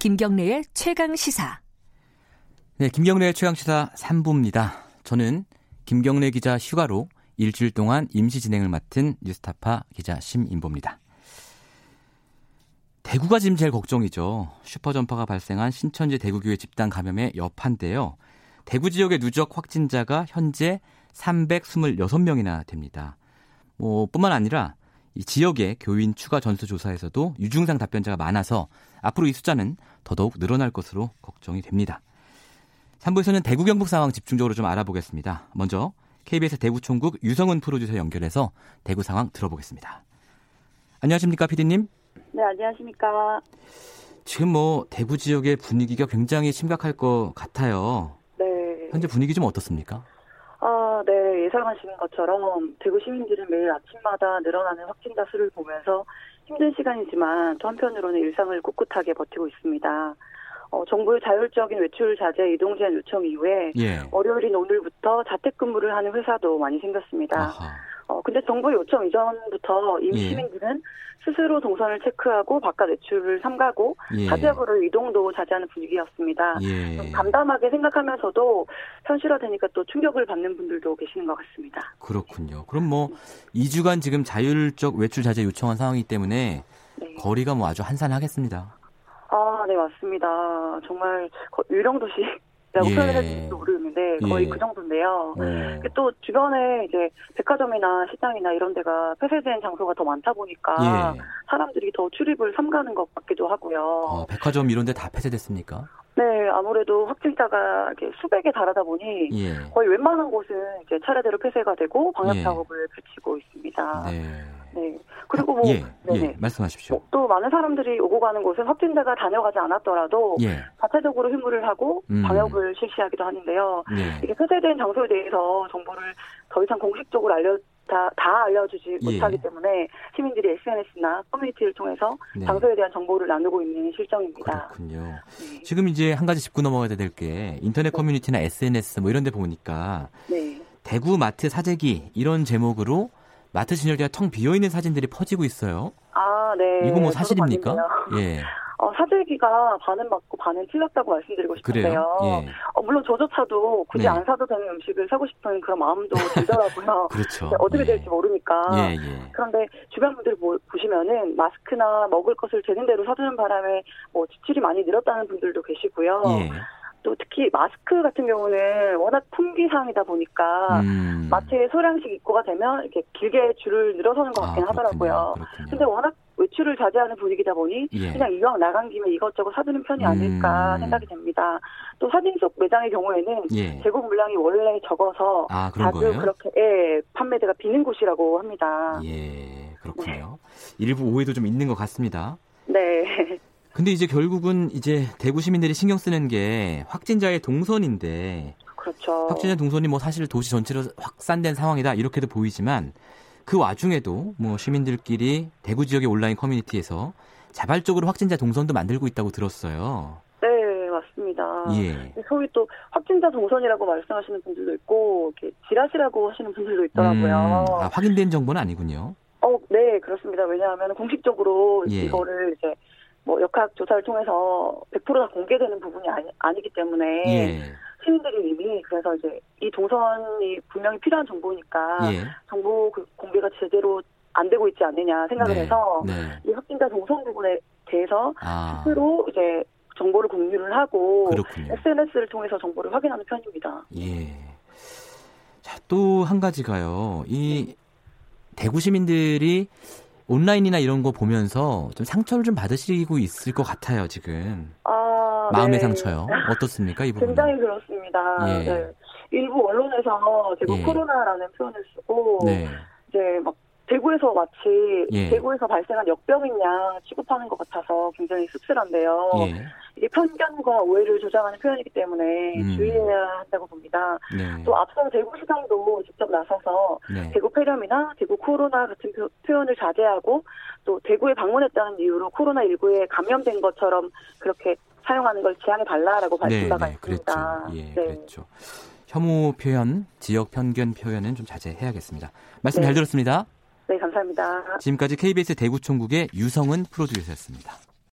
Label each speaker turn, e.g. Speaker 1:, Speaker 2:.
Speaker 1: 김경래의 최강 시사.
Speaker 2: 네, 김경래의 최강 시사 3부입니다. 저는 김경래 기자 휴가로 일주일 동안 임시 진행을 맡은 뉴스타파 기자 심인보입니다. 대구가 지금 제일 걱정이죠. 슈퍼전파가 발생한 신천지 대구교회 집단 감염의 여파인데요. 대구 지역의 누적 확진자가 현재 326명이나 됩니다. 뭐 뿐만 아니라 이 지역의 교인 추가 전수 조사에서도 유증상 답변자가 많아서 앞으로 이 숫자는 더더욱 늘어날 것으로 걱정이 됩니다. 3부에서는 대구 경북 상황 집중적으로 좀 알아보겠습니다. 먼저 KBS 대구 총국 유성은 프로듀서 연결해서 대구 상황 들어보겠습니다. 안녕하십니까, 피디님?
Speaker 3: 네, 안녕하십니까.
Speaker 2: 지금 뭐 대구 지역의 분위기가 굉장히 심각할 것 같아요.
Speaker 3: 네.
Speaker 2: 현재 분위기 좀 어떻습니까?
Speaker 3: 예상하시는 것처럼 대구 시민들은 매일 아침마다 늘어나는 확진자 수를 보면서 힘든 시간이지만 또 한편으로는 일상을 꿋꿋하게 버티고 있습니다. 어, 정부의 자율적인 외출 자제 이동 제한 요청 이후에
Speaker 2: 예.
Speaker 3: 월요일인 오늘부터 자택근무를 하는 회사도 많이 생겼습니다.
Speaker 2: 아하.
Speaker 3: 어, 근데 정부 요청 이전부터 이미
Speaker 2: 예.
Speaker 3: 시민들은 스스로 동선을 체크하고 바깥 외출을 삼가고
Speaker 2: 예.
Speaker 3: 사지역으로 이동도 자제하는 분위기였습니다.
Speaker 2: 예.
Speaker 3: 좀 담담하게 생각하면서도 현실화되니까 또 충격을 받는 분들도 계시는 것 같습니다.
Speaker 2: 그렇군요. 그럼 뭐 2주간 지금 자율적 외출 자제 요청한 상황이기 때문에
Speaker 3: 네.
Speaker 2: 거리가 뭐 아주 한산하겠습니다.
Speaker 3: 아, 네, 맞습니다. 정말 거- 유령 도시 라고
Speaker 2: 예.
Speaker 3: 표현할지도 모르겠는데 거의
Speaker 2: 예.
Speaker 3: 그 정도인데요.
Speaker 2: 어.
Speaker 3: 또 주변에 이제 백화점이나 시장이나 이런 데가 폐쇄된 장소가 더 많다 보니까
Speaker 2: 예.
Speaker 3: 사람들이 더 출입을 삼가는 것 같기도 하고요.
Speaker 2: 어, 백화점 이런 데 다 폐쇄됐습니까?
Speaker 3: 네, 아무래도 확진자가 수백에 달하다 보니
Speaker 2: 예.
Speaker 3: 거의 웬만한 곳은 이제 차례대로 폐쇄가 되고 방역
Speaker 2: 예.
Speaker 3: 작업을 펼치고 있습니다.
Speaker 2: 네.
Speaker 3: 네. 그리고 뭐
Speaker 2: 예. 예. 말씀하십시오.
Speaker 3: 뭐 또 많은 사람들이 오고 가는 곳은 확진자가 다녀가지 않았더라도
Speaker 2: 예.
Speaker 3: 자체적으로 휴무를 하고
Speaker 2: 음.
Speaker 3: 방역을 실시하기도 하는데요.
Speaker 2: 예.
Speaker 3: 이게 폐쇄된 장소에 대해서 정보를 더 이상 공식적으로 알려 다, 다 알려주지
Speaker 2: 예.
Speaker 3: 못하기 때문에 시민들이 SNS나 커뮤니티를 통해서
Speaker 2: 네.
Speaker 3: 장소에 대한 정보를 나누고 있는 실정입니다.
Speaker 2: 그렇군요.
Speaker 3: 네.
Speaker 2: 지금 이제 한 가지 짚고 넘어가야 될 게 인터넷 커뮤니티나 SNS 뭐 이런 데 보니까
Speaker 3: 네.
Speaker 2: 대구 마트 사재기 이런 제목으로 마트 진열대가 텅 비어 있는 사진들이 퍼지고 있어요.
Speaker 3: 아, 네.
Speaker 2: 이거 뭐 사실입니까? 예.
Speaker 3: 어, 사재기가 반은 맞고 반은 틀렸다고 말씀드리고 싶은데요.
Speaker 2: 예.
Speaker 3: 어, 물론 저조차도 굳이
Speaker 2: 네.
Speaker 3: 안 사도 되는 음식을 사고 싶은 그런 마음도 들더라고요.
Speaker 2: 그렇죠.
Speaker 3: 근데 어떻게
Speaker 2: 예.
Speaker 3: 될지 모르니까.
Speaker 2: 예, 예.
Speaker 3: 그런데 주변 분들 보, 보시면은 마스크나 먹을 것을 되는 대로 사두는 바람에 뭐 지출이 많이 늘었다는 분들도 계시고요.
Speaker 2: 예.
Speaker 3: 또 특히 마스크 같은 경우는 워낙 품귀상이다 보니까
Speaker 2: 음.
Speaker 3: 마트에 소량씩 입고가 되면 이렇게 길게 줄을 늘어서는 것 같긴
Speaker 2: 아,
Speaker 3: 하더라고요.
Speaker 2: 그렇군요.
Speaker 3: 근데 워낙 외출을 자제하는 분위기다 보니
Speaker 2: 예.
Speaker 3: 그냥 이왕 나간 김에 이것저것 사두는 편이 아닐까
Speaker 2: 음.
Speaker 3: 생각이 됩니다. 또 사진 속 매장의 경우에는
Speaker 2: 예.
Speaker 3: 재고 물량이 원래 적어서
Speaker 2: 아, 그런
Speaker 3: 자주
Speaker 2: 거예요?
Speaker 3: 그렇게 예, 판매대가 비는 곳이라고 합니다.
Speaker 2: 예, 그렇군요. 일부 오해도 좀 있는 것 같습니다.
Speaker 3: 네.
Speaker 2: 근데 이제 결국은 이제 대구 시민들이 신경 쓰는 게 확진자의 동선인데
Speaker 3: 그렇죠.
Speaker 2: 확진자 동선이 뭐 사실 도시 전체로 확산된 상황이다 이렇게도 보이지만 그 와중에도 뭐 시민들끼리 대구 지역의 온라인 커뮤니티에서 자발적으로 확진자 동선도 만들고 있다고 들었어요.
Speaker 3: 네, 맞습니다.
Speaker 2: 예.
Speaker 3: 소위 또 확진자 동선이라고 말씀하시는 분들도 있고 이렇게 지라시라고 하시는 분들도 있더라고요.
Speaker 2: 음, 아, 확인된 정보는 아니군요.
Speaker 3: 어, 네, 그렇습니다. 왜냐하면 공식적으로
Speaker 2: 예.
Speaker 3: 이거를 이제 뭐 역학 조사를 통해서 100%다 공개되는 부분이 아니, 기 때문에
Speaker 2: 예.
Speaker 3: 시민들이 이미 그래서 이제 이 동선이 분명히 필요한 정보니까
Speaker 2: 예.
Speaker 3: 정보 그 공개가 제대로 안 되고 있지 않느냐 생각을
Speaker 2: 네,
Speaker 3: 해서
Speaker 2: 네.
Speaker 3: 이 확진자 동선 부분에 대해서
Speaker 2: 아,
Speaker 3: 스스로 이제 정보를 공유를 하고
Speaker 2: 그렇군요.
Speaker 3: SNS를 통해서 정보를 확인하는 편입니다.
Speaker 2: 예. 자, 또 한 가지가요. 이 대구 시민들이 온라인이나 이런 거 보면서 좀 상처를 좀 받으시고 있을 것 같아요, 지금.
Speaker 3: 아,
Speaker 2: 마음의
Speaker 3: 네.
Speaker 2: 상처요. 어떻습니까, 이 부분?
Speaker 3: 굉장히 그렇습니다.
Speaker 2: 예.
Speaker 3: 네. 일부 언론에서 대구
Speaker 2: 예.
Speaker 3: 코로나라는 표현을 쓰고
Speaker 2: 네.
Speaker 3: 이제 막 대구에서 마치
Speaker 2: 예.
Speaker 3: 대구에서 발생한 역병인 양 취급하는 것 같아서 굉장히 씁쓸한데요. 편견과 오해를 조장하는 표현이기 때문에
Speaker 2: 음.
Speaker 3: 주의해야 한다고 봅니다.
Speaker 2: 네.
Speaker 3: 또 앞서 대구시장도 직접 나서서
Speaker 2: 네.
Speaker 3: 대구 폐렴이나 대구 코로나 같은 표, 표현을 자제하고 또 대구에 방문했다는 이유로 코로나19에 감염된 것처럼 그렇게 사용하는 걸 제한해 달라라고 밝힌
Speaker 2: 네,
Speaker 3: 바가
Speaker 2: 네,
Speaker 3: 있습니다.
Speaker 2: 그랬죠. 예,
Speaker 3: 네.
Speaker 2: 그랬죠. 혐오 표현, 지역 편견 표현은 좀 자제해야겠습니다. 말씀
Speaker 3: 네.
Speaker 2: 잘 들었습니다.
Speaker 3: 네, 감사합니다.
Speaker 2: 지금까지 KBS 대구총국의 유성은 프로듀서였습니다.